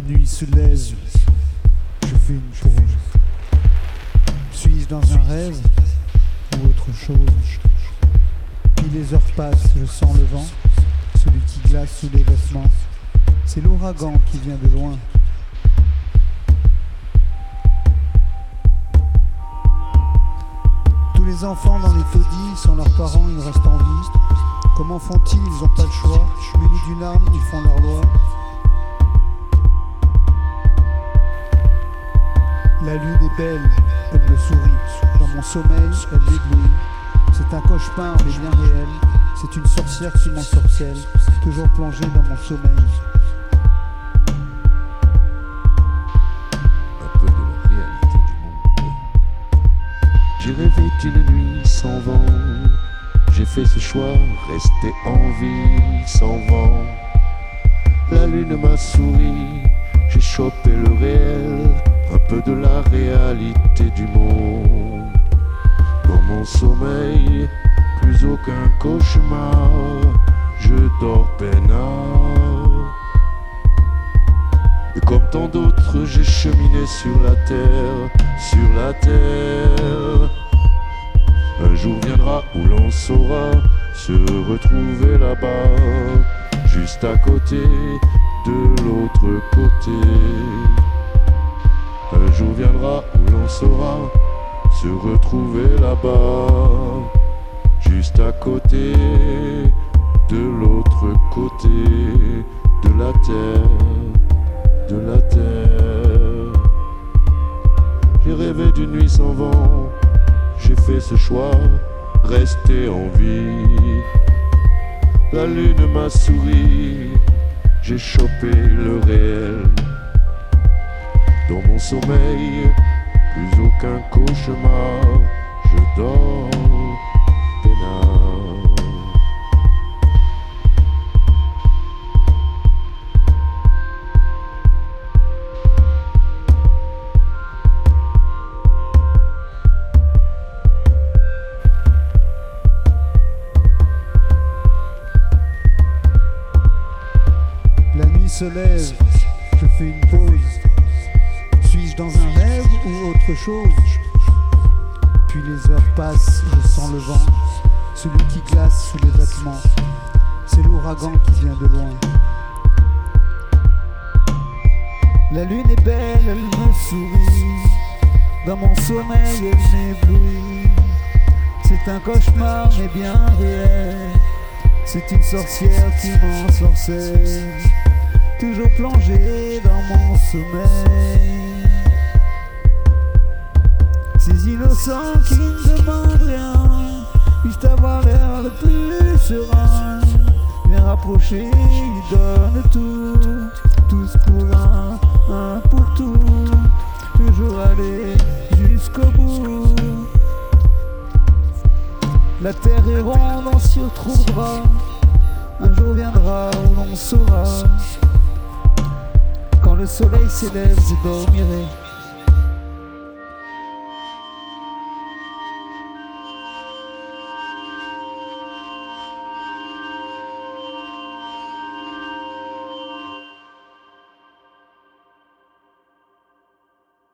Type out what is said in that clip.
nuit se lève, je fais une pause. Suis-je dans un rêve ou autre chose? Puis les heures passent, je sens le vent, celui qui glace sous les vêtements. C'est l'ouragan qui vient de loin. Tous les enfants dans les taudis, sans leurs parents, ils restent en vie. Comment font-ils? Ils n'ont pas le choix. Munis d'une arme, ils font leur loi. La lune est belle, elle me sourit. Dans mon sommeil, elle m'éblouit. C'est un cauchemar, mais bien réel. C'est une sorcière qui m'ensorcelle, toujours plongée dans mon sommeil. un peu de la réalité du monde. J'ai rêvé d'une nuit sans vent. J'ai fait ce choix, rester en vie sans vent. La lune m'a souri, j'ai chopé le réel, un peu de la réalité du monde. Dans mon sommeil, plus aucun cauchemar, je dors peinard. Et comme tant d'autres, j'ai cheminé sur la terre, sur la terre. Un jour viendra où l'on saura se retrouver là-bas, juste à côté de l'autre côté. Un jour viendra où l'on saura se retrouver là-bas, juste à côté de l'autre côté de la terre de la terre. J'ai rêvé d'une nuit sans vent, j'ai fait ce choix, rester en vie. La lune m'a souri, j'ai chopé le réel. Dans mon sommeil, plus aucun cauchemar, je dors peinard. La nuit se lève, je fais une pause. Dans un rêve ou autre chose Puis les heures passent, je sens le vent, celui qui glace sous les vêtements. C'est l'ouragan qui vient de loin. La lune est belle, elle me sourit. Dans mon sommeil, elle m'éblouit. C'est un cauchemar, mais bien réel. C'est une sorcière qui m'ensorcelle, toujours plongée dans mon sommeil. Innocents qui ne demandent rien, juste avoir l'air le plus serein. Bien rapproché, ils donnent tout, tous pour un, un pour tout. Toujours aller jusqu'au bout. La terre est ronde, on s'y retrouvera. Un jour viendra où l'on saura. Quand le soleil s'élève, je dormirai.